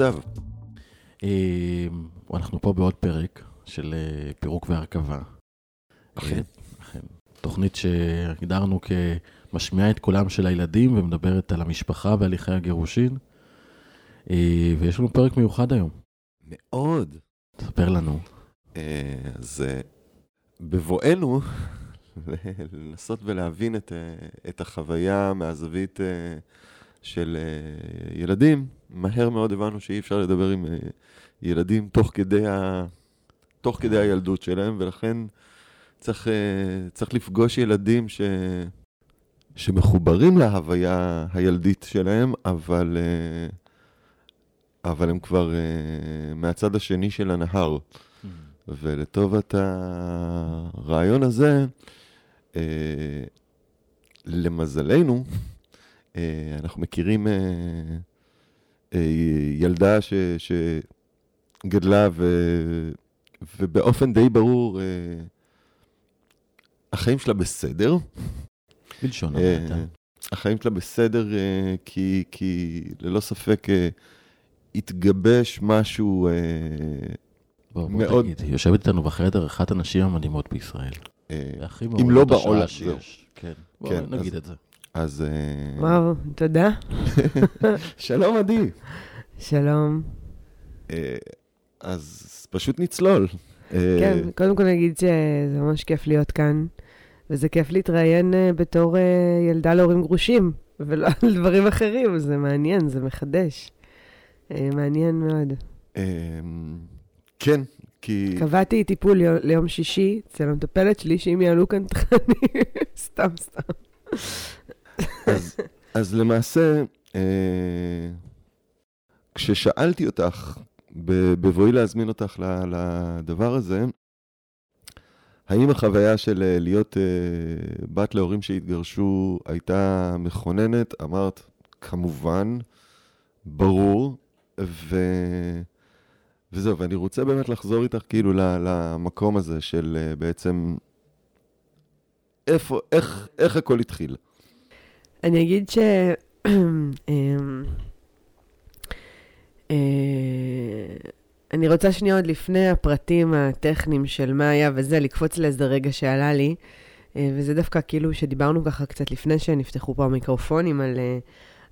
נדב? אה, אנחנו פה בעוד פרק של אה, פירוק והרכבה. אכן. אה, אכן. תוכנית שהגדרנו כמשמיעה את קולם של הילדים ומדברת על המשפחה והליכי הגירושין. אה, ויש לנו פרק מיוחד היום. מאוד. תספר לנו. אז בבואנו לנסות ולהבין את, את החוויה מהזווית של ילדים, מהר מאוד הבנו שאי אפשר לדבר עם אה, ילדים תוך כדי, ה... תוך כדי הילדות שלהם, ולכן צריך, אה, צריך לפגוש ילדים ש... שמחוברים להוויה הילדית שלהם, אבל, אה, אבל הם כבר מהצד השני של הנהר. ולטובת הרעיון הזה, למזלנו, אנחנו מכירים ילדה ש, שגדלה ו, ובאופן די ברור, אה, החיים שלה בסדר. בלשון אה, המעטה. החיים שלה בסדר אה, כי, כי ללא ספק התגבש משהו בוא, בוא מאוד- תגיד, יושבת איתנו בחדר אחת הנשים המדהימות בישראל. אם לא בעולם, שיש. כן, בוא כן, נגיד אז- את זה. אז אה, וואו, תודה. שלום עדי. שלום. אה, אז פשוט נצלול. אה, כן, קודם כל נגיד שזה ממש כיף להיות כאן, וזה כיף להתראיין בתור ילדה להורים גרושים, ולא על דברים אחרים, זה מעניין, זה מחדש. מעניין מאוד. כן, כי... קבעתי טיפול יו- ליום שישי אצל המטפלת שלי, שאם יעלו כאן תכנים, סתם, סתם. אז, אז למעשה, אה, כששאלתי אותך, בבואי להזמין אותך לדבר הזה, האם החוויה של אה, להיות אה, בת להורים שהתגרשו הייתה מכוננת? אמרת, כמובן, ברור, ו... וזהו, ואני רוצה באמת לחזור איתך כאילו למקום הזה של אה, בעצם, איפה, איך, איך הכל התחיל? אני אגיד ש... אמ, אה, אני רוצה שנייה עוד לפני הפרטים הטכניים של מה היה וזה, לקפוץ לאיזה רגע שעלה לי, אה, וזה דווקא כאילו שדיברנו ככה קצת לפני שנפתחו פה המיקרופונים, על, אה,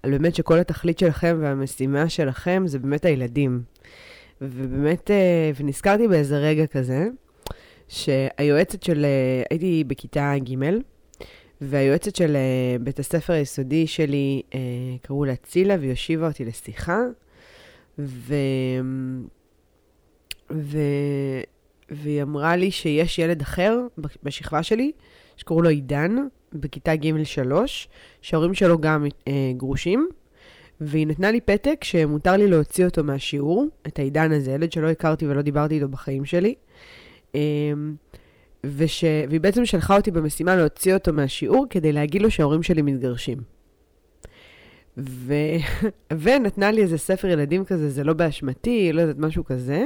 על באמת שכל התכלית שלכם והמשימה שלכם זה באמת הילדים. ובאמת, ונזכרתי באיזה רגע כזה, שהיועצת של, הייתי בכיתה ג', והיועצת של uh, בית הספר היסודי שלי, uh, קראו לה צילה, והיא הושיבה אותי לשיחה, ו... ו... והיא אמרה לי שיש ילד אחר בשכבה שלי, שקראו לו עידן, בכיתה ג' 3, שההורים שלו גם uh, גרושים, והיא נתנה לי פתק שמותר לי להוציא אותו מהשיעור, את העידן הזה, ילד שלא הכרתי ולא דיברתי איתו בחיים שלי. Um, וש... והיא בעצם שלחה אותי במשימה להוציא אותו מהשיעור כדי להגיד לו שההורים שלי מתגרשים. ו... ונתנה לי איזה ספר ילדים כזה, זה לא באשמתי, לא יודעת, משהו כזה.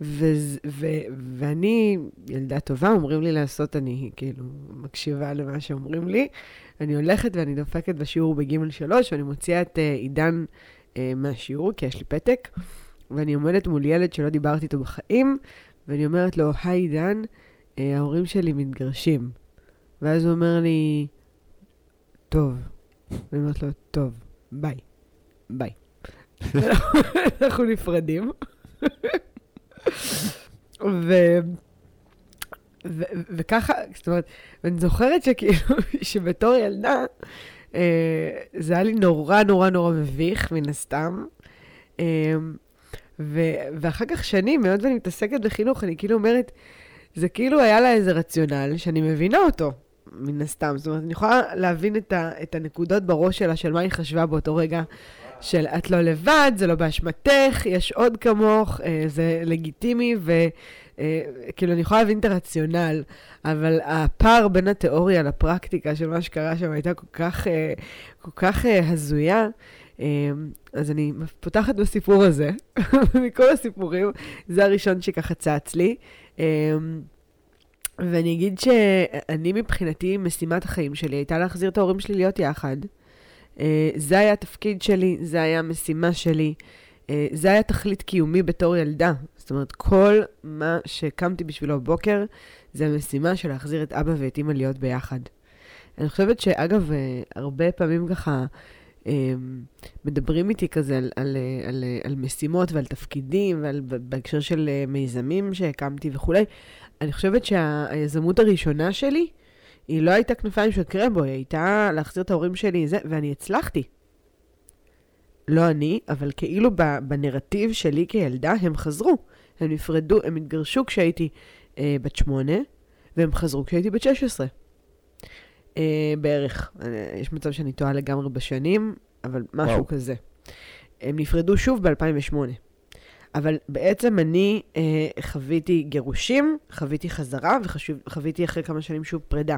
ו... ו... ואני ילדה טובה, אומרים לי לעשות, אני כאילו מקשיבה למה שאומרים לי. אני הולכת ואני דופקת בשיעור בגימל שלוש, ואני מוציאה את uh, עידן uh, מהשיעור, כי יש לי פתק, ואני עומדת מול ילד שלא דיברתי איתו בחיים, ואני אומרת לו, היי עידן, אה, ההורים שלי מתגרשים. ואז הוא אומר לי, טוב. ואני אומרת לו, טוב, ביי. ביי. אנחנו נפרדים. ו... ו... וככה, זאת אומרת, ואני זוכרת שכאילו, שבתור ילדה, אה, זה היה לי נורא נורא נורא מביך, מן הסתם. אה, ו... ואחר כך שנים, היות ואני מתעסקת בחינוך, אני כאילו אומרת, זה כאילו היה לה איזה רציונל שאני מבינה אותו, מן הסתם. זאת אומרת, אני יכולה להבין את, ה, את הנקודות בראש שלה, של מה היא חשבה באותו רגע, של את לא לבד, זה לא באשמתך, יש עוד כמוך, אה, זה לגיטימי, וכאילו, אני יכולה להבין את הרציונל, אבל הפער בין התיאוריה לפרקטיקה של מה שקרה שם הייתה כל כך, אה, כל כך אה, הזויה. אה, אז אני פותחת בסיפור הזה, מכל הסיפורים, זה הראשון שככה צץ לי. אמ, ואני אגיד שאני מבחינתי, משימת החיים שלי הייתה להחזיר את ההורים שלי להיות יחד. אה, זה היה התפקיד שלי, זה היה המשימה שלי. אה, זה היה תכלית קיומי בתור ילדה. זאת אומרת, כל מה שקמתי בשבילו בבוקר, זה המשימה של להחזיר את אבא ואת אימא להיות ביחד. אני חושבת שאגב, אה, הרבה פעמים ככה מדברים איתי כזה על, על, אה, על, על משימות ועל תפקידים, ועל, בהקשר של מיזמים שהקמתי וכולי. אני חושבת שהיזמות הראשונה שלי, היא לא הייתה כנפיים של קרמבו, היא הייתה להחזיר את ההורים שלי, זה, ואני הצלחתי. לא אני, אבל כאילו בנרטיב שלי כילדה, הם חזרו. הם נפרדו, הם התגרשו כשהייתי אה, בת שמונה, והם חזרו כשהייתי בת 16. אה, בערך. אה, יש מצב שאני טועה לגמרי בשנים, אבל משהו וואו. כזה. הם נפרדו שוב ב-2008. אבל בעצם אני אה, חוויתי גירושים, חוויתי חזרה וחוויתי אחרי כמה שנים שוב פרידה.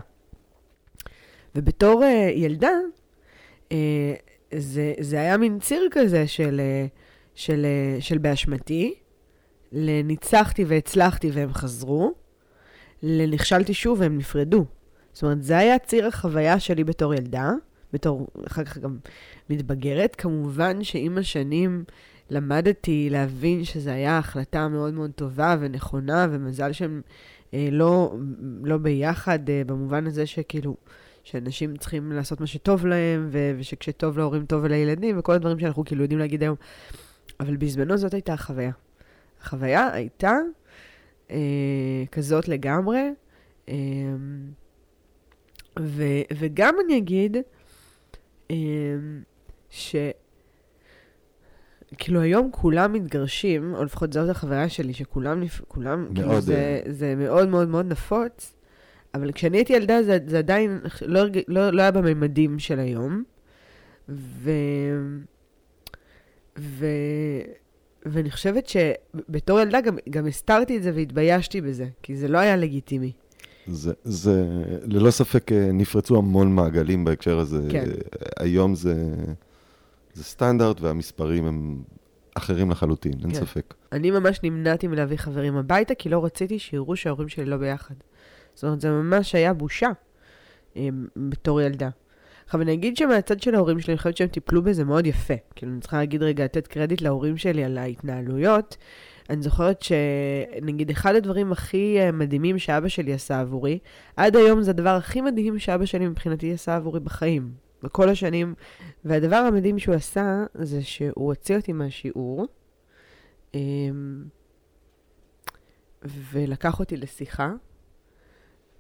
ובתור אה, ילדה, אה, זה, זה היה מין ציר כזה של, אה, של, אה, של באשמתי, לניצחתי והצלחתי והם חזרו, לנכשלתי שוב והם נפרדו. זאת אומרת, זה היה ציר החוויה שלי בתור ילדה, בתור, אחר כך גם מתבגרת. כמובן שעם השנים למדתי להבין שזו הייתה החלטה מאוד מאוד טובה ונכונה, ומזל שהם אה, לא, לא ביחד, אה, במובן הזה שכאילו, שאנשים צריכים לעשות מה שטוב להם, ו- ושכשטוב להורים טוב לילדים, וכל הדברים שאנחנו כאילו יודעים להגיד היום. אבל בזמנו זאת הייתה החוויה. החוויה הייתה אה, כזאת לגמרי. אה, ו, וגם אני אגיד אה, ש... כאילו היום כולם מתגרשים, או לפחות זאת החוויה שלי, שכולם, כולם, כאילו מאוד, כאילו זה, זה מאוד מאוד מאוד נפוץ, אבל כשאני הייתי ילדה זה, זה עדיין לא, לא, לא היה בממדים של היום. ו... ו... ואני חושבת שבתור ילדה גם, גם הסתרתי את זה והתביישתי בזה, כי זה לא היה לגיטימי. זה, זה ללא ספק אה, נפרצו המון מעגלים בהקשר הזה. כן. היום זה, זה סטנדרט והמספרים הם אחרים לחלוטין, אין כן. ספק. אני ממש נמנעתי מלהביא חברים הביתה, כי לא רציתי שיראו שההורים שלי לא ביחד. זאת אומרת, זה ממש היה בושה אה, בתור ילדה. עכשיו, אני אגיד שמהצד של ההורים שלי, אני חושבת שהם טיפלו בזה מאוד יפה. כאילו, אני צריכה להגיד רגע, לתת קרדיט להורים שלי על ההתנהלויות. אני זוכרת שנגיד אחד הדברים הכי אה, מדהימים שאבא שלי עשה עבורי, עד היום זה הדבר הכי מדהים שאבא שלי מבחינתי עשה עבורי בחיים, בכל השנים. והדבר המדהים שהוא עשה, זה שהוא הוציא אותי מהשיעור, אמ, ולקח אותי לשיחה,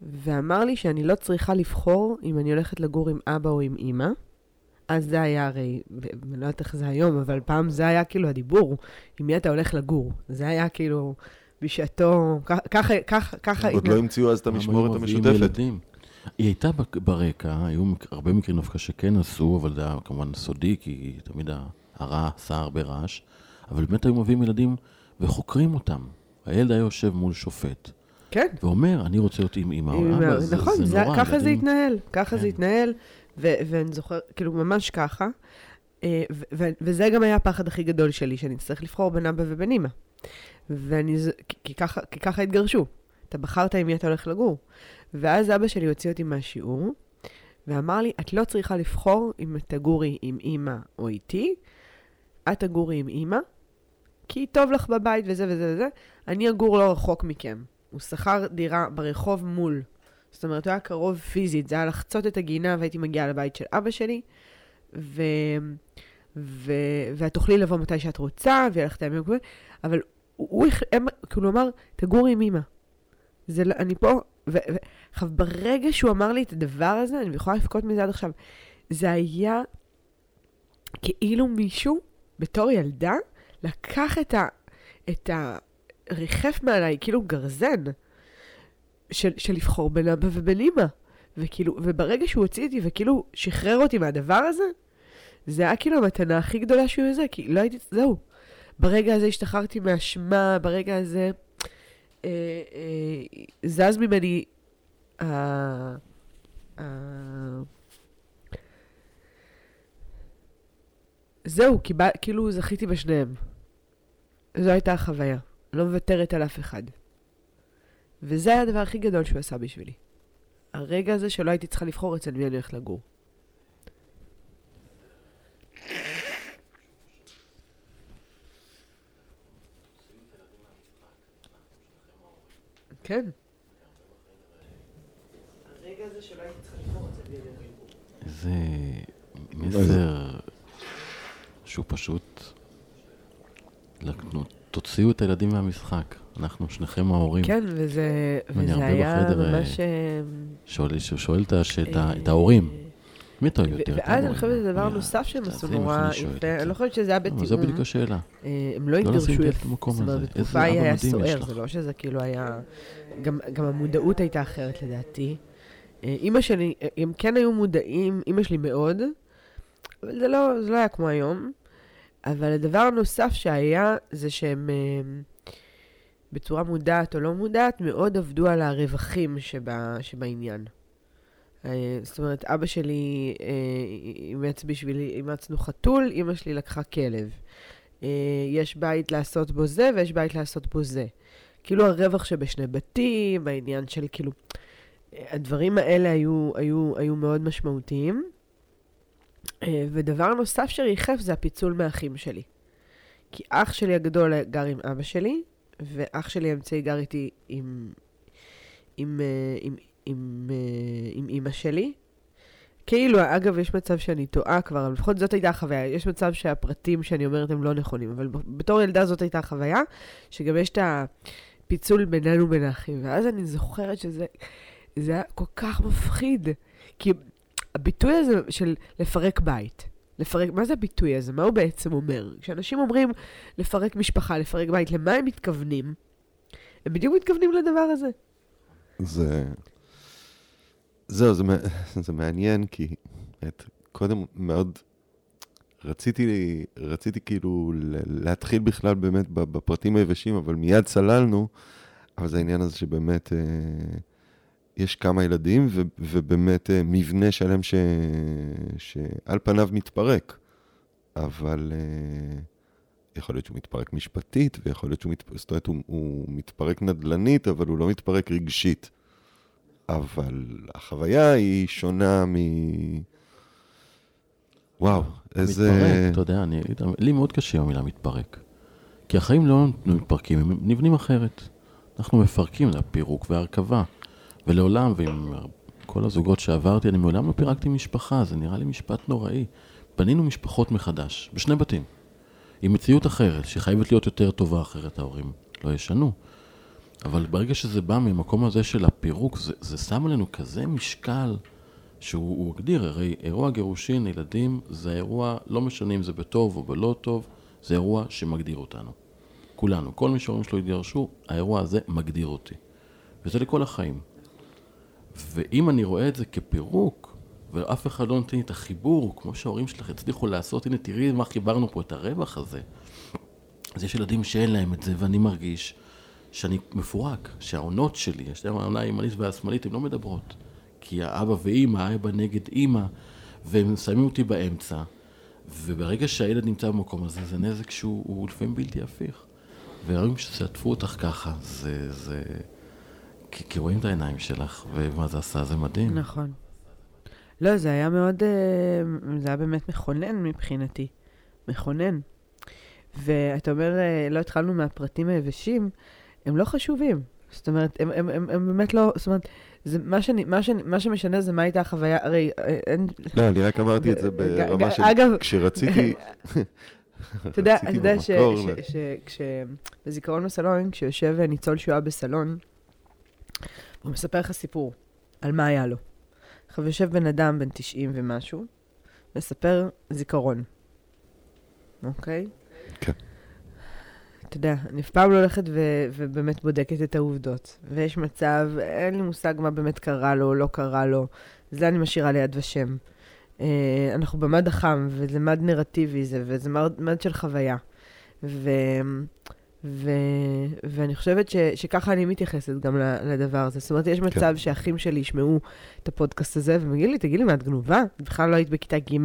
ואמר לי שאני לא צריכה לבחור אם אני הולכת לגור עם אבא או עם אימא. אז זה היה הרי, אני לא יודעת איך זה היום, אבל פעם זה היה כאילו הדיבור, עם מי אתה הולך לגור. זה היה כאילו, בשעתו, ככה, ככה, ככה... עוד לא המציאו אז את המשמורת המשותפת. היא הייתה ברקע, היו הרבה מקרים דווקא שכן עשו, אבל זה היה כמובן סודי, כי תמיד הרע עשה הרבה רעש, אבל באמת היו מביאים ילדים וחוקרים אותם. הילד היה יושב מול שופט. כן. ואומר, אני רוצה להיות עם אמא או אבא, זה, נכון, זה, זה נורא. ככה זה התנהל, ככה כן. זה התנהל, ואני זוכר, כאילו, ממש ככה. אה, וזה גם היה הפחד הכי גדול שלי, שאני אצטרך לבחור בין אבא ובין אמא. ואני, כי ככה, כי ככה התגרשו. אתה בחרת עם מי אתה הולך לגור. ואז אבא שלי הוציא אותי מהשיעור, ואמר לי, את לא צריכה לבחור אם תגורי עם אימא או איתי, את תגורי עם אימא, כי טוב לך בבית וזה וזה וזה, אני אגור לא רחוק מכם. הוא שכר דירה ברחוב מול. זאת אומרת, הוא היה קרוב פיזית, זה היה לחצות את הגינה והייתי מגיעה לבית של אבא שלי, ו... ו... ואת תוכלי לבוא מתי שאת רוצה, ויהיה לך את הימים הקרובים, אבל הוא, הם, כאילו אמר, תגורי עם אמא. זה, לא, אני פה, עכשיו, ברגע שהוא אמר לי את הדבר הזה, אני יכולה לבכות מזה עד עכשיו, זה היה כאילו מישהו, בתור ילדה, לקח את ה... את ה... ריחף מעליי, כאילו גרזן, של, של לבחור בין אבא ובין אמא. וכאילו, וברגע שהוא הוציא אותי וכאילו שחרר אותי מהדבר הזה, זה היה כאילו המתנה הכי גדולה שהוא יזה, כי לא הייתי, זהו. ברגע הזה השתחררתי מאשמה, ברגע הזה אה, אה, זז ממני אה, אה, זהו, כאילו זכיתי בשניהם. זו הייתה החוויה. לא מוותרת על אף אחד. וזה היה הדבר הכי גדול שהוא עשה בשבילי. הרגע הזה שלא הייתי צריכה לבחור אצל מי אני הולכת לגור. כן. הרגע איזה לא, מסר שהוא פשוט לקנות תוציאו את הילדים מהמשחק. אנחנו שניכם ההורים. כן, וזה, וזה היה בחדר, ממש... אה, שואל, שואל את, את, אה, את ההורים, מי טוב יותר? ואז אני? חושבת שזה דבר נוסף שהם עשו נורא יפה, זה. אני לא חושבת שזה היה אבל זו בדיוק בתיאום. השאלה. אה, הם לא לא התגרשו יפה. זאת אומרת. בתקופה אבא היה סוער. זה לא שזה כאילו היה... גם המודעות הייתה אחרת לדעתי. אה, אימא שלי, אה, הם כן היו מודעים, אימא שלי מאוד, אבל זה לא זה לא היה כמו היום. אבל הדבר הנוסף שהיה, זה שהם אה, בצורה מודעת או לא מודעת, מאוד עבדו על הרווחים שבה, שבעניין. אה, זאת אומרת, אבא שלי אה, אימץ בשבילי, אימצנו חתול, אימא שלי לקחה כלב. יש בית לעשות בו זה ויש בית לעשות בו זה. כאילו הרווח שבשני בתים, העניין של כאילו... הדברים האלה היו, היו, היו מאוד משמעותיים. אה, ודבר נוסף שריחף זה הפיצול מהאחים שלי. כי אח שלי הגדול גר עם אבא שלי, ואח שלי האמצעי גר איתי עם, עם, אה, עם, עם, אה, עם אימא שלי. כאילו, אגב, יש מצב שאני טועה כבר, אבל לפחות זאת הייתה החוויה. יש מצב שהפרטים שאני אומרת הם לא נכונים, אבל בתור ילדה זאת הייתה החוויה, שגם יש את הפיצול בינינו בין האחים. ואז אני זוכרת שזה זה היה כל כך מפחיד. כי הביטוי הזה של לפרק בית, לפרק, מה זה הביטוי הזה? מה הוא בעצם אומר? כשאנשים אומרים לפרק משפחה, לפרק בית, למה הם מתכוונים? הם בדיוק מתכוונים לדבר הזה. זה... זהו, זה, זה מעניין, כי את, קודם מאוד רציתי, רציתי כאילו להתחיל בכלל באמת בפרטים היבשים, אבל מיד צללנו, אבל זה העניין הזה שבאמת אה, יש כמה ילדים, ו, ובאמת אה, מבנה שלם ש, שעל פניו מתפרק, אבל אה, יכול להיות שהוא מתפרק משפטית, ויכול להיות שהוא מתפרק, זאת אומרת, הוא, הוא מתפרק נדל"נית, אבל הוא לא מתפרק רגשית. אבל החוויה היא שונה מ... וואו, איזה... מתפרק, אתה יודע, אני, לי מאוד קשה המילה מתפרק. כי החיים לא מתפרקים, הם נבנים אחרת. אנחנו מפרקים, זה הפירוק וההרכבה. ולעולם, ועם כל הזוגות שעברתי, אני מעולם לא פירקתי משפחה, זה נראה לי משפט נוראי. בנינו משפחות מחדש, בשני בתים. עם מציאות אחרת, שחייבת להיות יותר טובה, אחרת ההורים לא ישנו. אבל ברגע שזה בא ממקום הזה של הפירוק, זה, זה שם עלינו כזה משקל שהוא הוא הגדיר, הרי אירוע גירושין, ילדים, זה אירוע, לא משנה אם זה בטוב או בלא טוב, זה אירוע שמגדיר אותנו. כולנו, כל מי שההורים שלו התגרשו, האירוע הזה מגדיר אותי. וזה לכל החיים. ואם אני רואה את זה כפירוק, ואף אחד לא נותן לי את החיבור, כמו שההורים שלך הצליחו לעשות, הנה תראי מה חיברנו פה, את הרווח הזה. אז יש ילדים שאין להם את זה, ואני מרגיש שאני מפורק, שהעונות שלי, יש להם העונה הימנית והשמאלית, הן לא מדברות. כי האבא ואימא, האבא נגד אימא, והם שמים אותי באמצע, וברגע שהילד נמצא במקום הזה, זה נזק שהוא הוא לפעמים בלתי הפיך. ורואים ששטפו אותך ככה, זה... זה... כי, כי רואים את העיניים שלך, ומה זה עשה, זה מדהים. נכון. לא, זה היה מאוד, אה, זה היה באמת מכונן מבחינתי. מכונן. ואתה אומר, אה, לא התחלנו מהפרטים היבשים, הם לא חשובים. זאת אומרת, הם, הם, הם, הם באמת לא, זאת אומרת, זה, מה, שאני, מה, שאני, מה שמשנה זה מה הייתה החוויה, הרי אה, אין... לא, אני רק אמרתי את זה ברמה של... אגב- כשרציתי... אתה יודע, אתה יודע במקור ל- שבזיכרון בסלון, כשיושב ניצול שואה בסלון, הוא מספר לך סיפור על מה היה לו. עכשיו יושב בן אדם בן 90 ומשהו, מספר זיכרון, אוקיי? כן. אתה יודע, אני אף פעם לא הולכת ו- ובאמת בודקת את העובדות. ויש מצב, אין לי מושג מה באמת קרה לו לא קרה לו. זה אני משאירה ליד ושם. אה, אנחנו במד החם, וזה מד נרטיבי, זה, וזה מד, מד של חוויה. ו, ו, ואני חושבת ש, שככה אני מתייחסת גם לדבר הזה. זאת אומרת, יש מצב כן. שאחים שלי ישמעו את הפודקאסט הזה, והם יגידו לי, תגידי לי, מה, את גנובה? את בכלל לא היית בכיתה ג',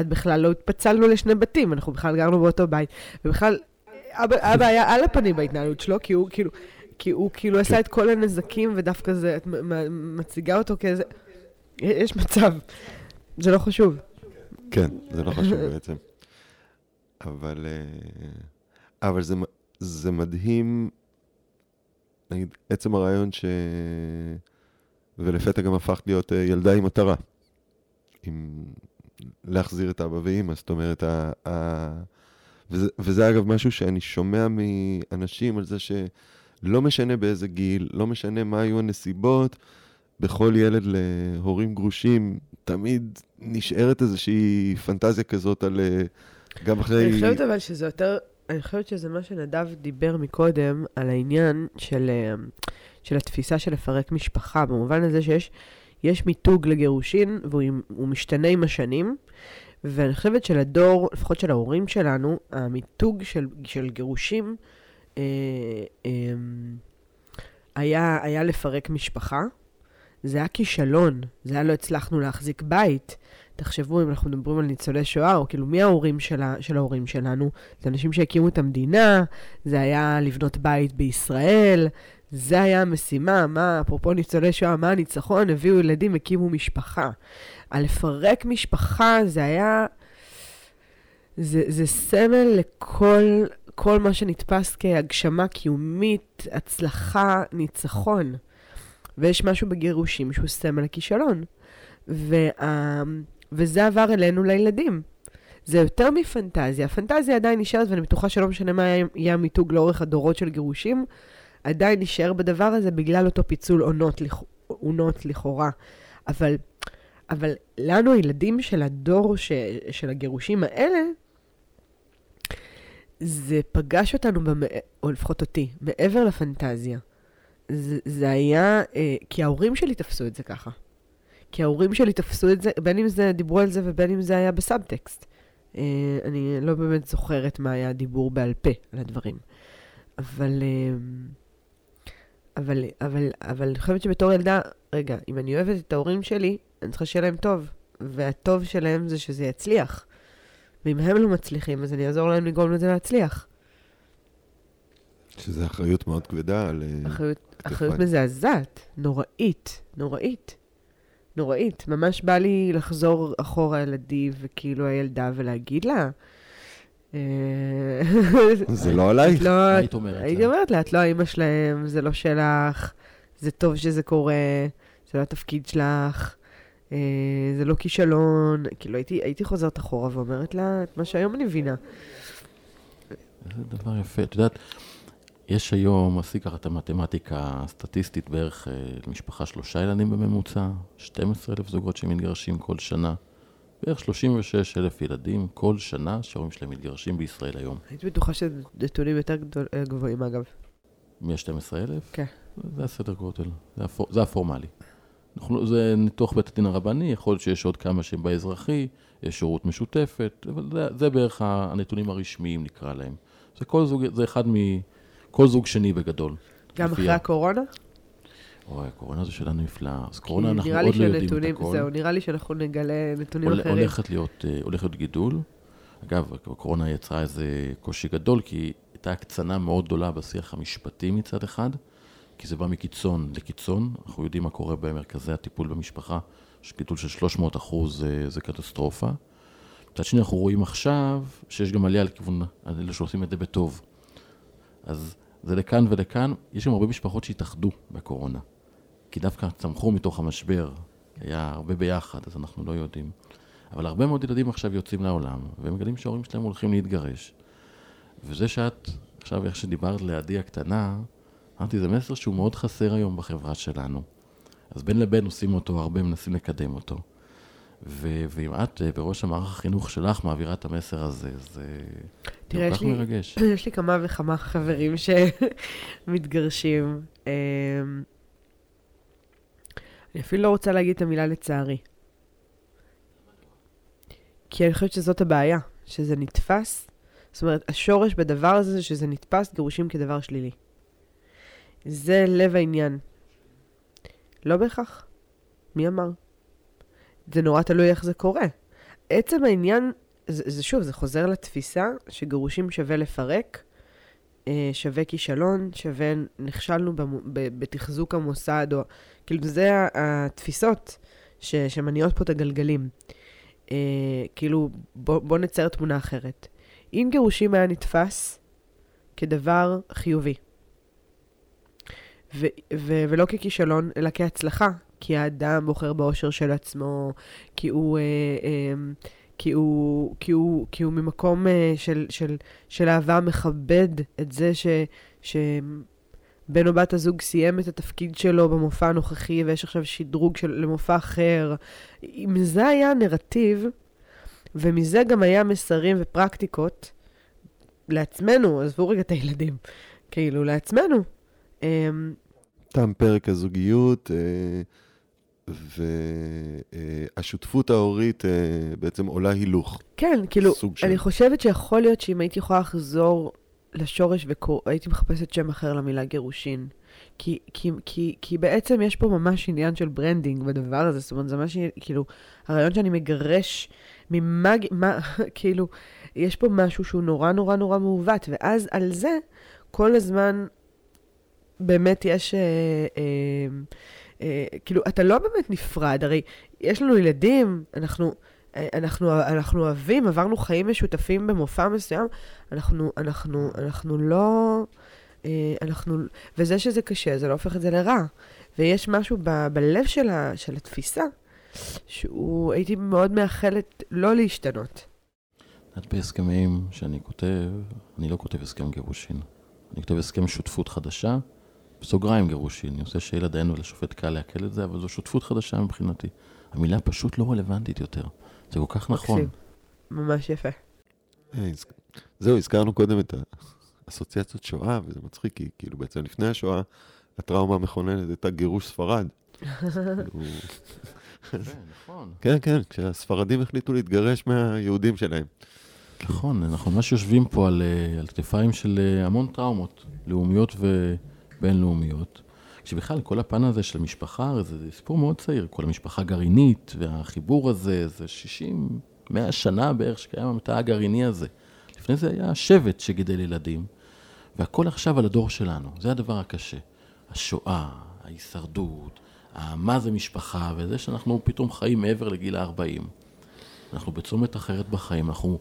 את בכלל לא התפצלנו לשני בתים, אנחנו בכלל גרנו באותו בית. ובכלל, אבא, אבא היה על הפנים בהתנהלות שלו, כי הוא כאילו... כי הוא כאילו עשה את כל הנזקים, ודווקא זה, את מציגה אותו כאיזה... יש מצב. זה לא חשוב. כן, זה לא חשוב בעצם. אבל, אה, אבל זה, זה מדהים נגיד, עצם הרעיון ש... ולפתע גם הפכת להיות אה, ילדה עם מטרה. עם להחזיר את אבא ואימא, זאת אומרת, ה... ה... וזה, וזה אגב משהו שאני שומע מאנשים על זה שלא משנה באיזה גיל, לא משנה מה היו הנסיבות, בכל ילד להורים גרושים תמיד נשארת איזושהי פנטזיה כזאת על... אה, גם אחרי... אני חושבת אבל שזה יותר, אני חושבת שזה מה שנדב דיבר מקודם, על העניין של, אה, של התפיסה של לפרק משפחה, במובן הזה שיש יש מיתוג לגירושין, והוא משתנה עם השנים, ואני חושבת שלדור, לפחות של ההורים שלנו, המיתוג של, של גירושים אה, אה, היה, היה לפרק משפחה. זה היה כישלון, זה היה לא הצלחנו להחזיק בית. תחשבו אם אנחנו מדברים על ניצולי שואה, או כאילו מי ההורים של, ה, של ההורים שלנו? זה אנשים שהקימו את המדינה, זה היה לבנות בית בישראל, זה היה המשימה, מה, אפרופו ניצולי שואה, מה הניצחון? הביאו ילדים, הקימו משפחה. הלפרק משפחה זה היה... זה, זה סמל לכל כל מה שנתפס כהגשמה קיומית, הצלחה, ניצחון. ויש משהו בגירושים שהוא סמל לכישלון. וה... וזה עבר אלינו לילדים. זה יותר מפנטזיה. הפנטזיה עדיין נשארת, ואני בטוחה שלא משנה מה יהיה המיתוג לאורך הדורות של גירושים, עדיין נשאר בדבר הזה בגלל אותו פיצול עונות, לכ... עונות לכאורה. אבל, אבל לנו, הילדים של הדור ש... של הגירושים האלה, זה פגש אותנו, במ... או לפחות אותי, מעבר לפנטזיה. זה, זה היה, אה, כי ההורים שלי תפסו את זה ככה. כי ההורים שלי תפסו את זה, בין אם זה, דיברו על זה ובין אם זה היה בסאבטקסט. אה, אני לא באמת זוכרת מה היה הדיבור בעל פה על הדברים. אבל, אה, אבל, אבל, אבל אני חושבת שבתור ילדה, רגע, אם אני אוהבת את ההורים שלי, אני צריכה שיהיה להם טוב. והטוב שלהם זה שזה יצליח. ואם הם לא מצליחים, אז אני אעזור להם לגרום לזה להצליח. שזה אחריות מאוד כבדה על... אחריות, אחריות מזעזעת, נוראית, נוראית. נוראית. ממש בא לי לחזור אחורה אל עדי וכאילו הילדה ולהגיד לה, אה, זה לא עלייך. לא, היית אומרת הייתי לה? אומרת לה, את לא האימא שלהם, זה לא שלך, זה טוב שזה קורה, זה לא התפקיד שלך, אה, זה לא כישלון. כאילו, הייתי, הייתי חוזרת אחורה ואומרת לה את מה שהיום אני מבינה. זה דבר יפה. את יודעת, יש היום, עשי ככה את המתמטיקה הסטטיסטית, בערך אה, למשפחה שלושה ילדים בממוצע, 12 אלף זוגות שמתגרשים כל שנה, בערך 36 אלף ילדים כל שנה שההורים שלהם מתגרשים בישראל היום. הייתי בטוחה שזה נתונים יותר גדול, אה, גבוהים, אגב. מ-12 אלף? כן. זה הסדר גודל, זה, הפור, זה הפורמלי. אנחנו, זה ניתוח בית הדין הרבני, יכול להיות שיש עוד כמה שהם באזרחי, יש שירות משותפת, אבל זה, זה בערך הנתונים הרשמיים נקרא להם. זה כל זוג, זה אחד מ... כל זוג שני בגדול. גם לפי אחרי הקורונה? אוי, הקורונה זו שאלה נפלאה. אז קורונה אנחנו עוד לא יודעים את הכל. זהו, נראה לי שאנחנו נגלה נתונים הול- אחרים. הולכת להיות, אה, הולך להיות גידול. אגב, הקורונה יצרה איזה קושי גדול, כי הייתה הקצנה מאוד גדולה בשיח המשפטי מצד אחד, כי זה בא מקיצון לקיצון. אנחנו יודעים מה קורה במרכזי הטיפול במשפחה, שגידול של 300 אחוז אה, זה קטסטרופה. מצד שני, אנחנו רואים עכשיו שיש גם עלייה לכיוון אלה שעושים את זה בטוב. אז זה לכאן ולכאן. יש גם הרבה משפחות שהתאחדו בקורונה, כי דווקא צמחו מתוך המשבר, היה הרבה ביחד, אז אנחנו לא יודעים. אבל הרבה מאוד ילדים עכשיו יוצאים לעולם, והם מגלים שההורים שלהם הולכים להתגרש. וזה שאת, עכשיו איך שדיברת לידי הקטנה, אמרתי, זה מסר שהוא מאוד חסר היום בחברה שלנו. אז בין לבין עושים אותו הרבה, מנסים לקדם אותו. ו- ואם את אה, בראש המערך החינוך שלך מעבירה את המסר הזה, זה תראה, כל כך לי- מרגש. יש לי כמה וכמה חברים שמתגרשים. אמ, אני אפילו לא רוצה להגיד את המילה לצערי. כי אני חושבת שזאת הבעיה, שזה נתפס. זאת אומרת, השורש בדבר הזה זה שזה נתפס גירושים כדבר שלילי. זה לב העניין. לא בהכרח. מי אמר? זה נורא תלוי איך זה קורה. עצם העניין, זה, זה שוב, זה חוזר לתפיסה שגירושים שווה לפרק, אה, שווה כישלון, שווה נכשלנו בתחזוק המוסד, או כאילו זה התפיסות ש, שמניעות פה את הגלגלים. אה, כאילו, בוא, בוא נצייר תמונה אחרת. אם גירושים היה נתפס כדבר חיובי, ו- ו- ולא ככישלון, אלא כהצלחה. כי האדם בוחר באושר של עצמו, כי הוא... אה, אה, כי הוא, כי הוא, כי הוא ממקום אה, של, של, של אהבה מכבד את זה ש, שבן או בת הזוג סיים את התפקיד שלו במופע הנוכחי ויש עכשיו שדרוג של, למופע אחר. אם זה היה הנרטיב, ומזה גם היה מסרים ופרקטיקות לעצמנו, עזבו רגע את הילדים, כאילו, לעצמנו. אמ, תם פרק הזוגיות, אה, והשותפות ההורית אה, בעצם עולה הילוך. כן, כאילו, אני חושבת שיכול להיות שאם הייתי יכולה לחזור לשורש והייתי מחפשת שם אחר למילה גירושין. כי, כי, כי, כי בעצם יש פה ממש עניין של branding בדבר הזה, זאת אומרת, זה ממש, כאילו, הרעיון שאני מגרש ממה, מה, כאילו, יש פה משהו שהוא נורא נורא נורא מעוות, ואז על זה כל הזמן באמת יש, אה, אה, כאילו, אתה לא באמת נפרד, הרי יש לנו ילדים, אנחנו, אה, אנחנו, אנחנו אוהבים, עברנו חיים משותפים במופע מסוים, אנחנו, אנחנו, אנחנו לא, אה, אנחנו, וזה שזה קשה, זה לא הופך את זה לרע. ויש משהו ב, בלב של, ה, של התפיסה, שהוא, הייתי מאוד מאחלת לא להשתנות. את בהסכמים שאני כותב, אני לא כותב הסכם גירושין. אני כותב הסכם שותפות חדשה, בסוגריים גירושין. אני עושה שיהיה לדיין ולשופט קל לעכל את זה, אבל זו שותפות חדשה מבחינתי. המילה פשוט לא רלוונטית יותר. זה כל כך נכון. מקסים. ממש יפה. אה, זהו, הזכרנו קודם את האסוציאציות שואה, וזה מצחיק, כי כאילו בעצם לפני השואה, הטראומה המכוננת הייתה גירוש ספרד. כן, נכון. כן, כן, כשהספרדים החליטו להתגרש מהיהודים שלהם. נכון, אנחנו ממש יושבים פה על, אה, על כתפיים של אה, המון טראומות, לאומיות ובינלאומיות. כשבכלל, כל הפן הזה של משפחה, זה, זה סיפור מאוד צעיר, כל המשפחה הגרעינית, והחיבור הזה, זה 60, 100 שנה בערך שקיים המתא הגרעיני הזה. לפני זה היה שבט שגידל ילדים, והכל עכשיו על הדור שלנו, זה הדבר הקשה. השואה, ההישרדות, מה זה משפחה, וזה שאנחנו פתאום חיים מעבר לגיל ה-40. אנחנו בצומת אחרת בחיים, אנחנו,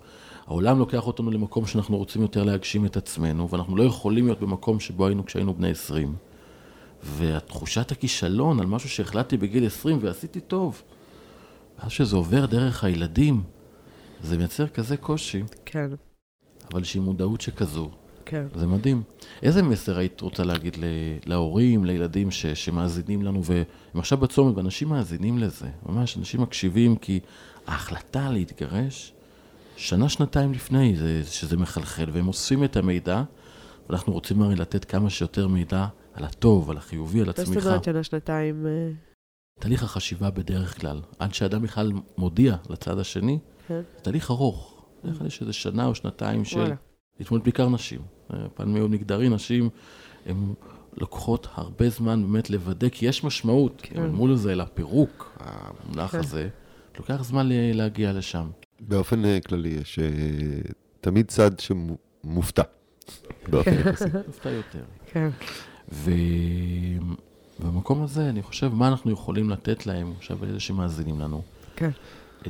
העולם לוקח אותנו למקום שאנחנו רוצים יותר להגשים את עצמנו, ואנחנו לא יכולים להיות במקום שבו היינו כשהיינו בני 20. והתחושת הכישלון על משהו שהחלטתי בגיל 20 ועשיתי טוב, ואז שזה עובר דרך הילדים, זה מייצר כזה קושי, כן, אבל שהיא מודעות שכזו, כן. זה מדהים. איזה מסר היית רוצה להגיד להורים, לילדים ש, שמאזינים לנו, והם עכשיו בצומת, ואנשים מאזינים לזה, ממש, אנשים מקשיבים, כי ההחלטה להתגרש, שנה, שנתיים לפני, זה, שזה מחלחל, והם אוספים את המידע, ואנחנו רוצים הרי לתת כמה שיותר מידע על הטוב, על החיובי, על מה זאת הצמיחה. אומרת שנה, שנתיים? אה, תהליך החשיבה בדרך כלל, עד שאדם בכלל מודיע לצד השני, כן. תהליך ארוך. בדרך כלל יש איזה שנה או שנתיים של... להתמודד בעיקר נשים. אה, פן מאוד מגדרי, נשים הן לוקחות הרבה זמן באמת לוודא, כי יש משמעות. כן. מול זה, לפירוק, המונח כן. הזה, לוקח זמן להגיע לשם. באופן אה, כללי יש אה, תמיד צד שמופתע. באופן יחסי. דווקא יותר. כן. ובמקום הזה, אני חושב, מה אנחנו יכולים לתת להם, עכשיו אלה שמאזינים לנו. כן.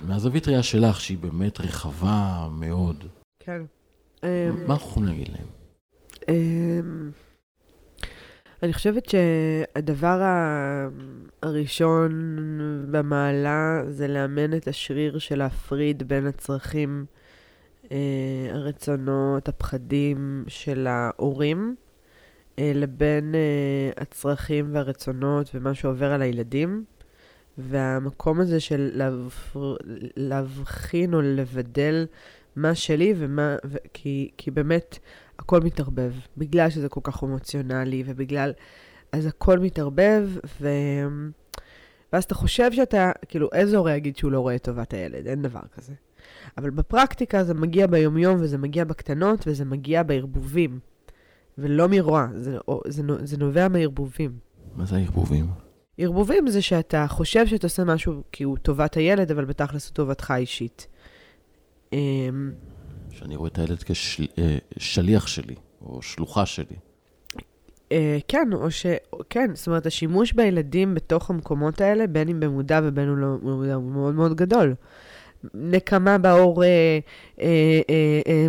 מהזווית ראייה שלך, שהיא באמת רחבה מאוד, כן. מה אנחנו יכולים להגיד להם? אני חושבת שהדבר הראשון במעלה זה לאמן את השריר של להפריד בין הצרכים, אה, הרצונות, הפחדים של ההורים, אה, לבין אה, הצרכים והרצונות ומה שעובר על הילדים. והמקום הזה של להב- להבחין או לבדל מה שלי ומה, ו- כי, כי באמת הכל מתערבב, בגלל שזה כל כך אמוציונלי ובגלל, אז הכל מתערבב, ו... ואז אתה חושב שאתה, כאילו, איזה הורה יגיד שהוא לא רואה את טובת הילד? אין דבר כזה. אבל בפרקטיקה זה מגיע ביומיום וזה מגיע בקטנות וזה מגיע בערבובים. ולא מרוע, זה, זה, זה נובע מערבובים. מה זה הערבובים? ערבובים זה שאתה חושב שאתה עושה משהו כי הוא טובת הילד, אבל בתכלס הוא טובתך האישית. שאני רואה את הילד כשליח שלי, או שלוחה שלי. אה, כן, או ש... כן, זאת אומרת, השימוש בילדים בתוך המקומות האלה, בין אם במודע ובין אם לא במודע, הוא מאוד מאוד גדול. נקמה בהורה, אה, אה, אה, אה,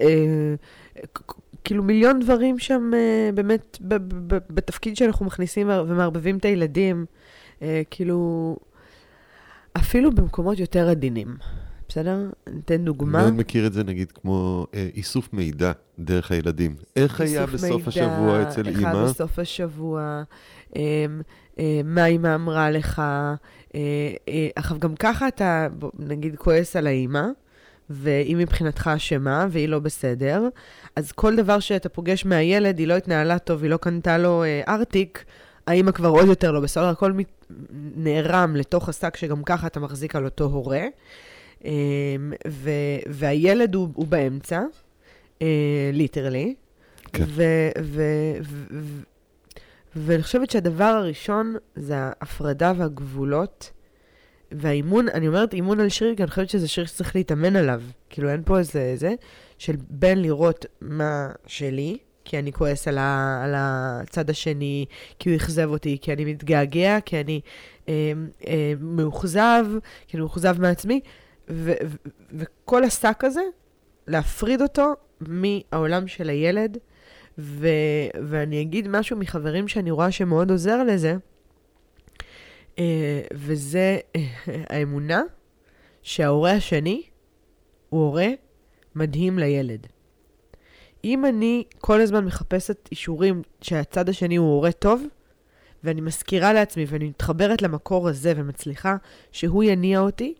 אה, כאילו מיליון דברים שם אה, באמת בתפקיד שאנחנו מכניסים ומערבבים את הילדים, אה, כאילו, אפילו במקומות יותר עדינים. בסדר? ניתן דוגמה. מאוד מכיר את זה, נגיד, כמו אה, איסוף מידע דרך הילדים. איך היה בסוף מידע, השבוע אצל איך היה אימא? בסוף השבוע, אה, אה, מה אימא אמרה לך. אה, אה, עכשיו, גם ככה אתה, נגיד, כועס על האימא, והיא מבחינתך אשמה, והיא לא בסדר, אז כל דבר שאתה פוגש מהילד, היא לא התנהלה טוב, היא לא קנתה לו ארטיק, האימא כבר עוד יותר לא בסדר, הכל נערם לתוך השק שגם ככה אתה מחזיק על אותו הורה. אה, ו, והילד הוא, הוא באמצע, ליטרלי. כן. ו- ו- ו- ואני חושבת שהדבר הראשון זה ההפרדה והגבולות והאימון, אני אומרת אימון על שריר, כי אני חושבת שזה שריר שצריך להתאמן עליו. כאילו, אין פה איזה זה, של בין לראות מה שלי, כי אני כועס על, ה, על הצד השני, כי הוא אכזב אותי, כי אני מתגעגע, כי אני אה, אה, מאוכזב, כי אני מאוכזב מעצמי, ו, ו, וכל השק הזה, להפריד אותו מהעולם של הילד, ו, ואני אגיד משהו מחברים שאני רואה שמאוד עוזר לזה, אה, וזה אה, האמונה שההורה השני הוא הורה מדהים לילד. אם אני כל הזמן מחפשת אישורים שהצד השני הוא הורה טוב, ואני מזכירה לעצמי ואני מתחברת למקור הזה ומצליחה שהוא יניע אותי,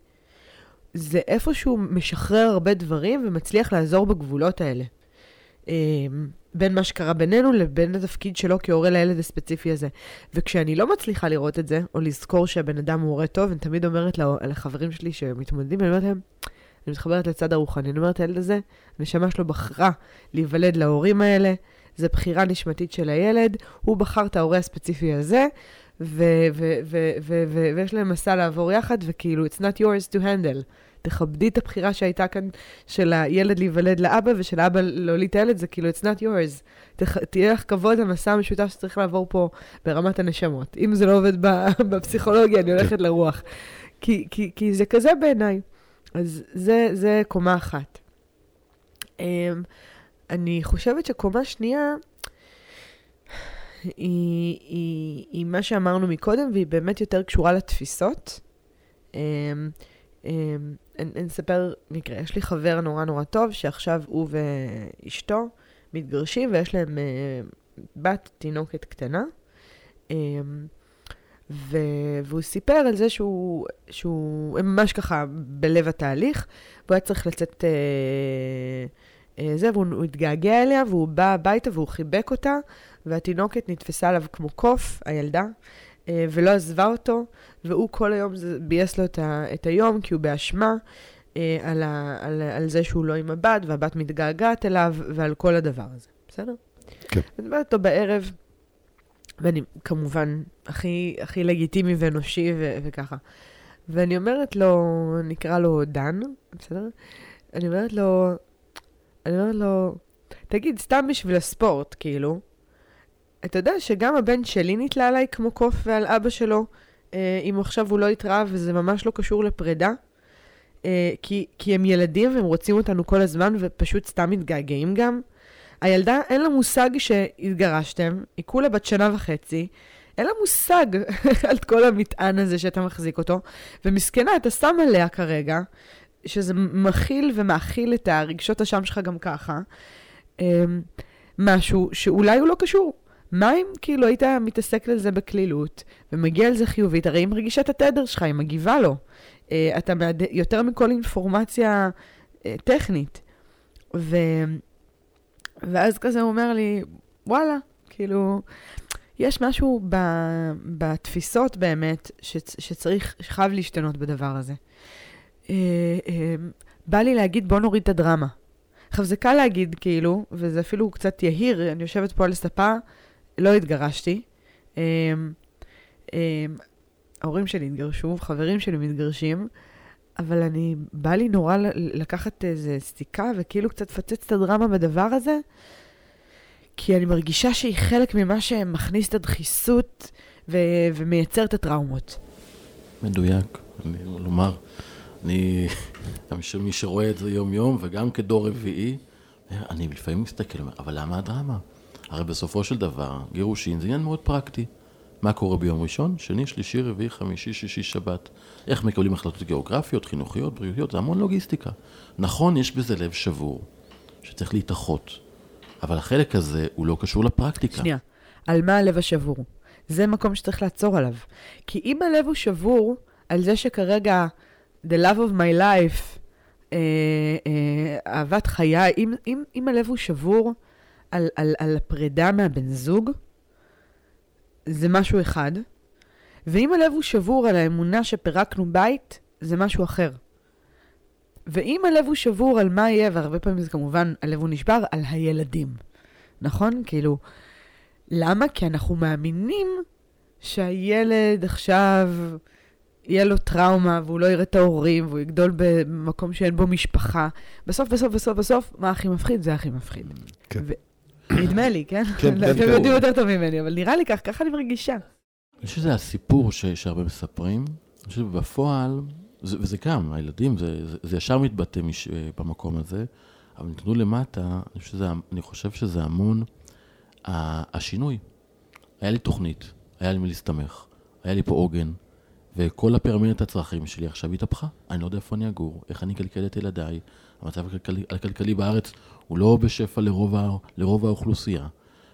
זה איפשהו משחרר הרבה דברים ומצליח לעזור בגבולות האלה. אה, בין מה שקרה בינינו לבין התפקיד שלו כהורה לילד הספציפי הזה. וכשאני לא מצליחה לראות את זה, או לזכור שהבן אדם הוא הורה טוב, אני תמיד אומרת לחברים שלי שמתמודדים, אני אומרת להם, אני מתחברת לצד הרוחני, אני אומרת, הילד הזה, הנשמה שלו בחרה להיוולד להורים האלה, זו בחירה נשמתית של הילד, הוא בחר את ההורה הספציפי הזה, ו- ו- ו- ויש להם מסע לעבור יחד, וכאילו, it's not yours to handle. תכבדי את הבחירה שהייתה כאן של הילד להיוולד לאבא ושל האבא להוליד את הילד, זה כאילו, it's not yours. תח, תהיה לך כבוד למסע המשותף שצריך לעבור פה ברמת הנשמות. אם זה לא עובד בפסיכולוגיה, אני הולכת לרוח. כי, כי, כי זה כזה בעיניי. אז זה, זה קומה אחת. Um, אני חושבת שקומה שנייה היא, היא, היא מה שאמרנו מקודם, והיא באמת יותר קשורה לתפיסות. אספר מקרה, יש לי חבר נורא נורא טוב, שעכשיו הוא ואשתו מתגרשים, ויש להם uh, בת תינוקת קטנה. Um, ו... והוא סיפר על זה שהוא, שהוא ממש ככה בלב התהליך, והוא היה צריך לצאת אה, אה, זה, והוא התגעגע אליה, והוא בא הביתה והוא חיבק אותה, והתינוקת נתפסה עליו כמו קוף, הילדה, אה, ולא עזבה אותו, והוא כל היום ביאס לו את, ה, את היום, כי הוא באשמה אה, על, ה, על, על זה שהוא לא עם הבת, והבת מתגעגעת אליו, ועל כל הדבר הזה, בסדר? כן. אני מדברת איתו בערב, ואני כמובן הכי, הכי לגיטימי ואנושי ו- וככה. ואני אומרת לו, נקרא לו דן, בסדר? אני אומרת לו, אני אומרת לו, תגיד, סתם בשביל הספורט, כאילו, אתה יודע שגם הבן שלי נתלה עליי כמו קוף ועל אבא שלו, אה, אם עכשיו הוא לא התראה וזה ממש לא קשור לפרידה? אה, כי, כי הם ילדים והם רוצים אותנו כל הזמן ופשוט סתם מתגעגעים גם. הילדה, אין לה מושג שהתגרשתם, היא כולה בת שנה וחצי, אין לה מושג על כל המטען הזה שאתה מחזיק אותו, ומסכנה, אתה שם עליה כרגע, שזה מכיל ומאכיל את הרגשות אשם שלך גם ככה, אמ, משהו שאולי הוא לא קשור. מה אם כאילו היית מתעסק לזה בקלילות, ומגיע לזה חיובית, הרי היא מרגישה את התדר שלך, היא מגיבה לו. אה, אתה מעד... יותר מכל אינפורמציה אה, טכנית. ו... ואז כזה הוא אומר לי, וואלה, כאילו, יש משהו ב, בתפיסות באמת ש, שצריך, שחייב להשתנות בדבר הזה. אה, אה, בא לי להגיד, בוא נוריד את הדרמה. עכשיו, זה קל להגיד, כאילו, וזה אפילו קצת יהיר, אני יושבת פה על ספה, לא התגרשתי. אה, אה, ההורים שלי התגרשו, חברים שלי מתגרשים, אבל אני, בא לי נורא לקחת איזה סיכה וכאילו קצת לפצץ את הדרמה בדבר הזה, כי אני מרגישה שהיא חלק ממה שמכניס את הדחיסות ו- ומייצר את הטראומות. מדויק. אני לומר, אני, גם מי שרואה את זה יום-יום, וגם כדור רביעי, אני לפעמים מסתכל, אבל למה הדרמה? הרי בסופו של דבר, גירושין זה עניין מאוד פרקטי. מה קורה ביום ראשון, שני, שלישי, רביעי, חמישי, שישי, שבת. איך מקבלים החלטות גיאוגרפיות, חינוכיות, בריאותיות, זה המון לוגיסטיקה. נכון, יש בזה לב שבור, שצריך להתאחות, אבל החלק הזה הוא לא קשור לפרקטיקה. שנייה, על מה הלב השבור? זה מקום שצריך לעצור עליו. כי אם הלב הוא שבור, על זה שכרגע the love of my life, אה, אה, אהבת חיי, אם, אם, אם הלב הוא שבור על, על, על הפרידה מהבן זוג, זה משהו אחד. ואם הלב הוא שבור על האמונה שפירקנו בית, זה משהו אחר. ואם הלב הוא שבור על מה יהיה, והרבה פעמים זה כמובן, הלב הוא נשבר, על הילדים. נכון? כאילו, למה? כי אנחנו מאמינים שהילד עכשיו, יהיה לו טראומה, והוא לא יראה את ההורים, והוא יגדול במקום שאין בו משפחה. בסוף, בסוף, בסוף, בסוף, מה הכי מפחיד? זה הכי מפחיד. כן. ו- נדמה לי, כן? כן, כן, אתם כן. יודעים יותר טוב ממני, אבל נראה לי כך, ככה אני מרגישה. אני חושב שזה הסיפור ש- שהרבה מספרים. אני חושב שבפועל, זה, וזה גם, הילדים, זה, ישר מתבטא אה, במקום הזה, אבל נתנו למטה, אני חושב שזה, אני חושב שזה המון השינוי. היה לי תוכנית, היה לי מי להסתמך, היה לי פה עוגן, וכל הפירמידת הצרכים שלי עכשיו התהפכה. אני לא יודע איפה אני אגור, איך אני אקלקל את ילדיי. המצב הכלכלי, הכלכלי בארץ הוא לא בשפע לרוב, ה- לרוב האוכלוסייה,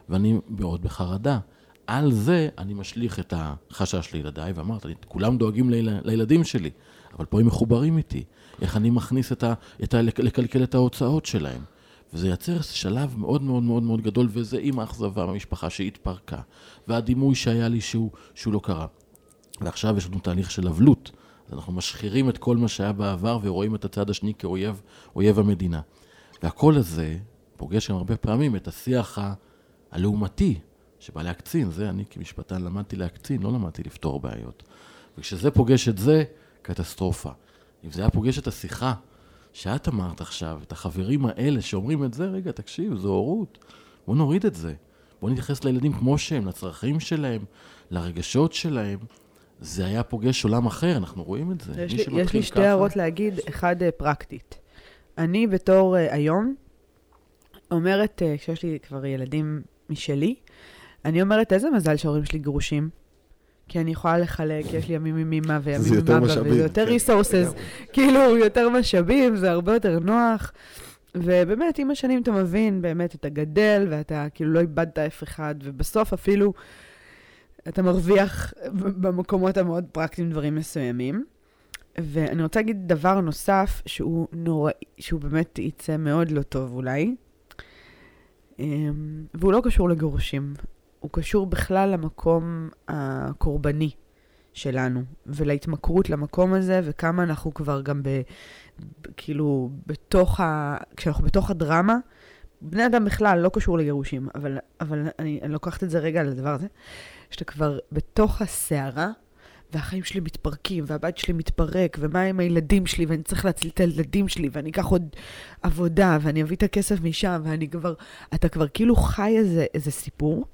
ואני מאוד בחרדה. על זה אני משליך את החשש לילדיי, ואמרת, כולם דואגים ליל, לילדים שלי, אבל פה הם מחוברים איתי. איך אני מכניס את ה... את ה לקלקל את ההוצאות שלהם. וזה יצר שלב מאוד מאוד מאוד מאוד גדול, וזה עם האכזבה מהמשפחה שהתפרקה, והדימוי שהיה לי שהוא, שהוא לא קרה. ועכשיו יש לנו תהליך של אבלות. אנחנו משחירים את כל מה שהיה בעבר ורואים את הצד השני כאויב, אויב המדינה. והקול הזה פוגש גם הרבה פעמים את השיח הלעומתי, שבא להקצין. זה, אני כמשפטן למדתי להקצין, לא למדתי לפתור בעיות. וכשזה פוגש את זה, קטסטרופה. אם זה היה פוגש את השיחה שאת אמרת עכשיו, את החברים האלה שאומרים את זה, רגע, תקשיב, זו הורות. בוא נוריד את זה. בוא נתייחס לילדים כמו שהם, לצרכים שלהם, לרגשות שלהם. זה היה פוגש עולם אחר, אנחנו רואים את זה. יש לי, יש לי שתי ככה- הערות להגיד, אחד אה, פרקטית. אני בתור uh, היום אומרת, uh, כשיש לי כבר ילדים משלי, אני אומרת, איזה מזל שההורים שלי גרושים. כי אני יכולה לחלק, יש לי ימים עם אמא וימים עם יותר אבא, וזה יותר כן. resources, כאילו, יותר משאבים, זה הרבה יותר נוח. ובאמת, עם השנים אתה מבין באמת, אתה גדל, ואתה כאילו לא איבדת אף אחד, ובסוף אפילו אתה מרוויח במקומות המאוד פרקטיים דברים מסוימים. ואני רוצה להגיד דבר נוסף, שהוא נוראי, שהוא באמת יצא מאוד לא טוב אולי, אמ, והוא לא קשור לגירושים, הוא קשור בכלל למקום הקורבני שלנו, ולהתמכרות למקום הזה, וכמה אנחנו כבר גם ב... כאילו, בתוך ה... כשאנחנו בתוך הדרמה, בני אדם בכלל לא קשור לגירושים, אבל, אבל אני, אני לוקחת את זה רגע על הדבר הזה, שאתה כבר בתוך הסערה, והחיים שלי מתפרקים, והבית שלי מתפרק, ומה עם הילדים שלי, ואני צריך להציל את הילדים שלי, ואני אקח עוד עבודה, ואני אביא את הכסף משם, ואני כבר, אתה כבר כאילו חי איזה, איזה סיפור,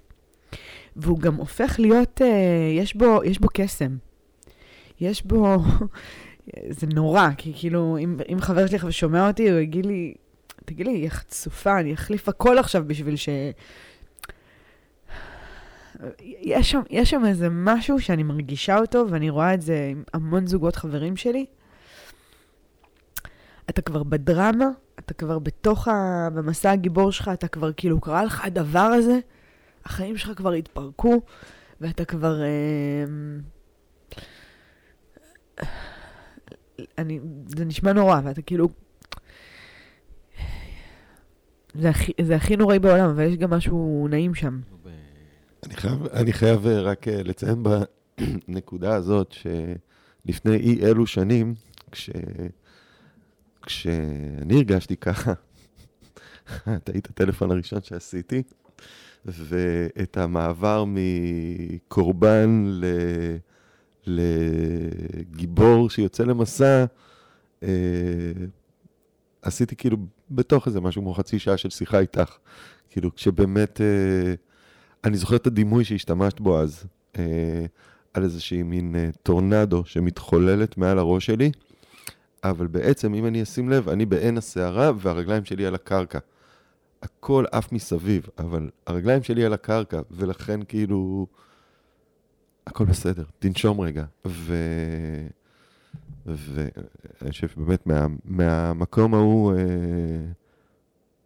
והוא גם הופך להיות, אה, יש בו, יש בו קסם. יש בו, זה נורא, כי כאילו, אם, אם חבר שלי שומע אותי, הוא יגיד לי, תגיד לי, היא חצופה, אני אחליף הכל עכשיו בשביל ש... יש שם, יש שם איזה משהו שאני מרגישה אותו, ואני רואה את זה עם המון זוגות חברים שלי. אתה כבר בדרמה, אתה כבר בתוך ה... במסע הגיבור שלך, אתה כבר כאילו קרה לך הדבר הזה, החיים שלך כבר התפרקו, ואתה כבר... אה, אני, זה נשמע נורא, ואתה כאילו... זה הכי, זה הכי נוראי בעולם, אבל יש גם משהו נעים שם. אני חייב, אני חייב אה, רק אה, לציין בנקודה הזאת, שלפני אי אלו שנים, כש, כשאני הרגשתי ככה, את היית הטלפון הראשון שעשיתי, ואת המעבר מקורבן ל, לגיבור שיוצא למסע, אה, עשיתי כאילו בתוך איזה משהו כמו חצי שעה של שיחה איתך. כאילו, כשבאמת... אני זוכר את הדימוי שהשתמשת בו אז, אה, על איזושהי מין אה, טורנדו שמתחוללת מעל הראש שלי, אבל בעצם, אם אני אשים לב, אני בעין הסערה והרגליים שלי על הקרקע. הכל עף מסביב, אבל הרגליים שלי על הקרקע, ולכן כאילו, הכל בסדר, תנשום רגע. ו... ואני חושב שבאמת מה, מהמקום ההוא אה,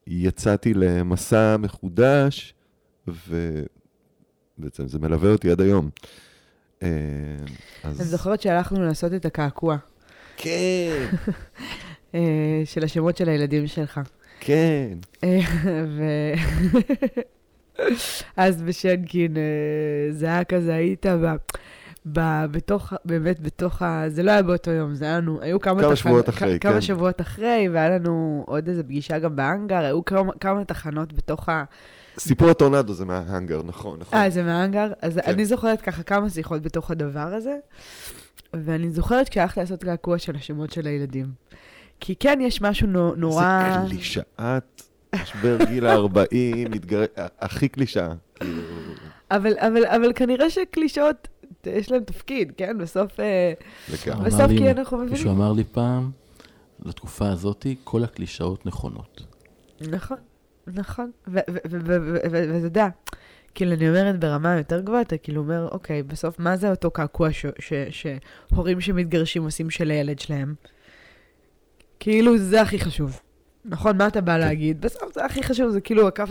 יצאתי למסע מחודש, ובעצם זה מלווה אותי עד היום. אה, אז... אני זוכרת שהלכנו לעשות את הקעקוע. כן. אה, של השמות של הילדים שלך. כן. אה, ו... אז בשנקין זה היה כזה, היית ב... ב... בתוך, באמת בתוך ה... זה לא היה באותו יום, זה היה לנו, היו כמה... כמה תח... שבועות אחרי, כ... כן. כמה שבועות אחרי, והיה לנו עוד איזו פגישה גם בהאנגר, היו כמה, כמה תחנות בתוך ה... סיפור הטורנדו זה מההאנגר, נכון, נכון. אה, זה מההאנגר? אז כן. אני זוכרת ככה כמה שיחות בתוך הדבר הזה, ואני זוכרת כשהלכתי לעשות קעקוע של השמות של הילדים. כי כן, יש משהו נורא... זה קלישאת משבר גיל ה-40, מתגר... הכי קלישאה. כאילו. אבל, אבל, אבל כנראה שקלישאות, יש להם תפקיד, כן? בסוף, אה, בסוף כי אנחנו מבינים. מישהו אמר לי פעם, לתקופה הזאת, כל הקלישאות נכונות. נכון, נכון. ואתה יודע, כאילו, אני אומרת ברמה יותר גבוהה, אתה כאילו אומר, אוקיי, בסוף, מה זה אותו קעקוע שהורים שמתגרשים עושים של הילד שלהם? כאילו, זה הכי חשוב. נכון, מה אתה בא כן. להגיד? בסוף זה הכי חשוב, זה כאילו הכף,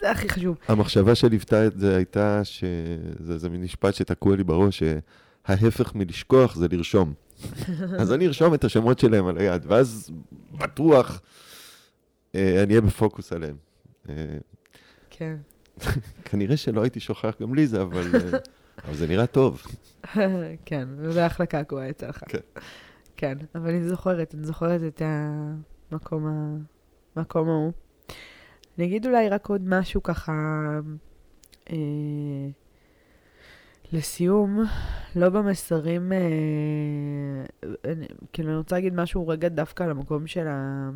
זה הכי חשוב. המחשבה שליוותה את זה הייתה שזה מין משפט שתקוע לי בראש, שההפך מלשכוח זה לרשום. אז אני ארשום את השמות שלהם על היד, ואז בטוח אה, אני אהיה בפוקוס עליהם. כן. כנראה שלא הייתי שוכח גם לי זה, אבל, אה, אבל זה נראה טוב. כן, זה אחלה קעקוע יצא לך. כן. כן, אבל אני זוכרת, אני זוכרת את המקום, ה... המקום ההוא. אני אגיד אולי רק עוד משהו ככה, אה, לסיום, לא במסרים, אה, אני, כאילו אני רוצה להגיד משהו רגע דווקא על המקום של, ה,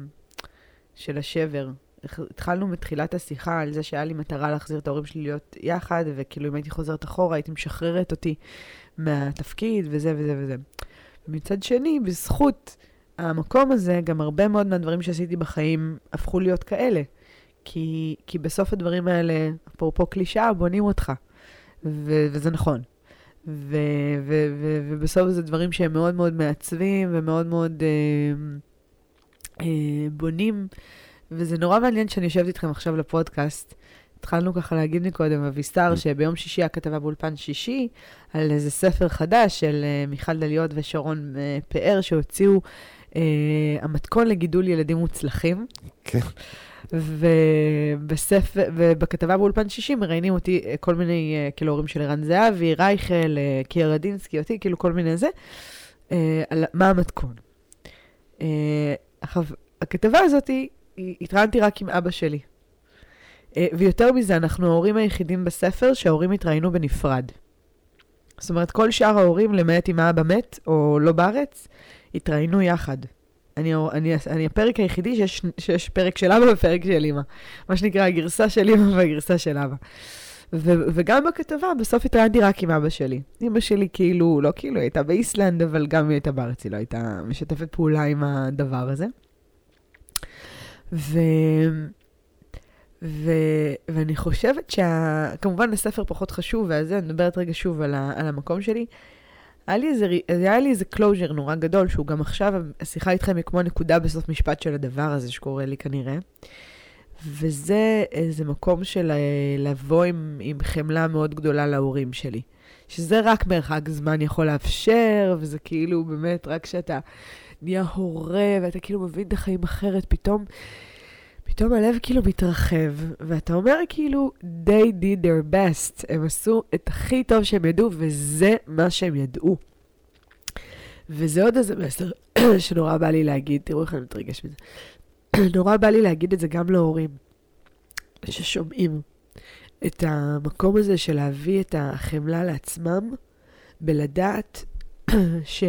של השבר. התחלנו מתחילת השיחה על זה שהיה לי מטרה להחזיר את ההורים שלי להיות יחד, וכאילו אם הייתי חוזרת אחורה הייתי משחררת אותי מהתפקיד וזה וזה וזה. מצד שני, בזכות המקום הזה, גם הרבה מאוד מהדברים שעשיתי בחיים הפכו להיות כאלה. כי, כי בסוף הדברים האלה, אפרופו קלישאה, בונים אותך. ו- וזה נכון. ו- ו- ו- ובסוף זה דברים שהם מאוד מאוד מעצבים ומאוד מאוד אה, אה, בונים. וזה נורא מעניין שאני יושבת איתכם עכשיו לפודקאסט, התחלנו ככה להגיד מקודם, אביסר, mm. שביום שישי הכתבה באולפן שישי, על איזה ספר חדש של uh, מיכל דליות ושרון uh, פאר, שהוציאו uh, המתכון לגידול ילדים מוצלחים. כן. ובספר, ובכתבה באולפן שישי מראיינים אותי כל מיני, כאילו, הורים של ערן זהבי, רייכל, קיה רדינסקי, אותי, כאילו כל מיני זה, על מה המתכון. עכשיו, הכתבה הזאת, התראיינתי רק עם אבא שלי. אה, ויותר מזה, אנחנו ההורים היחידים בספר שההורים התראיינו בנפרד. זאת אומרת, כל שאר ההורים, למעט אם האבא מת או לא בארץ, התראיינו יחד. אני, אני, אני הפרק היחידי שיש, שיש פרק של אבא ופרק של אמא. מה שנקרא, הגרסה של אמא והגרסה של אבא. ו, וגם בכתבה, בסוף התראיינתי רק עם אבא שלי. אמא שלי כאילו, לא כאילו, הייתה באיסלנד, אבל גם היא הייתה בארץ, היא לא הייתה משתפת פעולה עם הדבר הזה. ו... ו... ואני חושבת שה... כמובן הספר פחות חשוב, ואז אני מדברת רגע שוב על, ה... על המקום שלי. היה לי, איזה... היה לי איזה closure נורא גדול, שהוא גם עכשיו, השיחה איתכם היא כמו נקודה בסוף משפט של הדבר הזה שקורה לי כנראה. וזה איזה מקום של אה, לבוא עם, עם חמלה מאוד גדולה להורים שלי. שזה רק מרחק זמן יכול לאפשר, וזה כאילו באמת רק כשאתה נהיה הורה ואתה כאילו מבין את החיים אחרת, פתאום פתאום הלב כאילו מתרחב, ואתה אומר כאילו, they did their best, הם עשו את הכי טוב שהם ידעו, וזה מה שהם ידעו. וזה עוד איזה מסר שנורא בא לי להגיד, תראו איך אני מתרגש מזה. נורא בא לי להגיד את זה גם להורים, ששומעים את המקום הזה של להביא את החמלה לעצמם, בלדעת ש...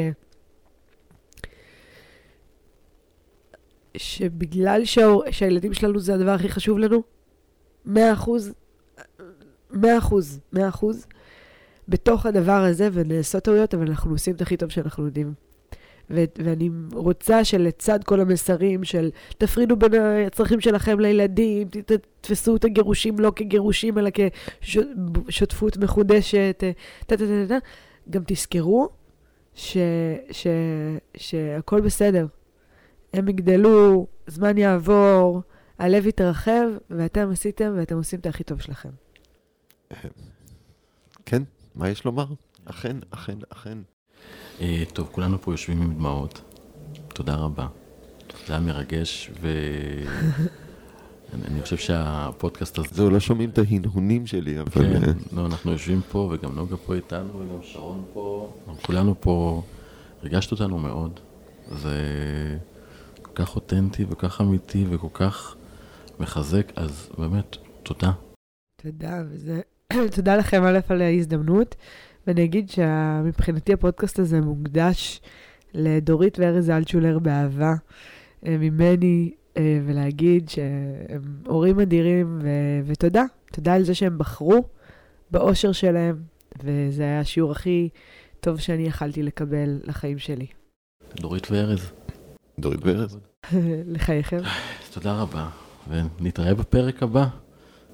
שבגלל שהור... שהילדים שלנו זה הדבר הכי חשוב לנו, מאה אחוז, מאה אחוז, מאה אחוז, בתוך הדבר הזה, ונעשות טעויות, אבל אנחנו עושים את הכי טוב שאנחנו יודעים. ו- ואני רוצה שלצד כל המסרים של תפרידו בין הצרכים שלכם לילדים, ת- תתפסו את הגירושים לא כגירושים, אלא כשותפות מחודשת, טה-טה-טה-טה, גם תזכרו ש- ש- שהכל בסדר. הם יגדלו, זמן יעבור, הלב יתרחב, ואתם עשיתם ואתם עושים את הכי טוב שלכם. כן, מה יש לומר? אכן, אכן, אכן. אה, טוב, כולנו פה יושבים עם דמעות. תודה רבה. זה היה מרגש, ואני חושב שהפודקאסט הזה... זהו, לא שומעים את ההנהונים שלי, אבל... כן, לא, אנחנו יושבים פה, וגם נוגה פה איתנו, וגם שרון פה. כולנו פה, ריגשת אותנו מאוד. זה כל כך אותנטי וכל כך אמיתי וכל כך מחזק, אז באמת, תודה. תודה, וזה... תודה לכם א' על ההזדמנות, ואני אגיד שמבחינתי הפודקאסט הזה מוקדש לדורית וארז אלטשולר באהבה אה, ממני, אה, ולהגיד שהם הורים אדירים, ו... ותודה. תודה על זה שהם בחרו באושר שלהם, וזה היה השיעור הכי טוב שאני יכלתי לקבל לחיים שלי. דורית וארז. דורית וארז. לחייכם. תודה רבה, ונתראה בפרק הבא,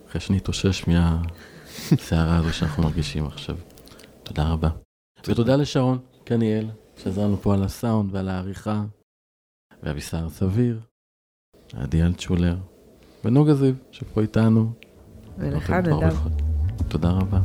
אחרי שנתאושש מהסערה הזו שאנחנו מרגישים עכשיו. תודה רבה. ותודה לשרון קניאל, שעזר לנו פה על הסאונד ועל העריכה, ואבישר סביר, עדי אלטשולר, ונוגה זיו, שפה איתנו. ולך, נדב. תודה רבה.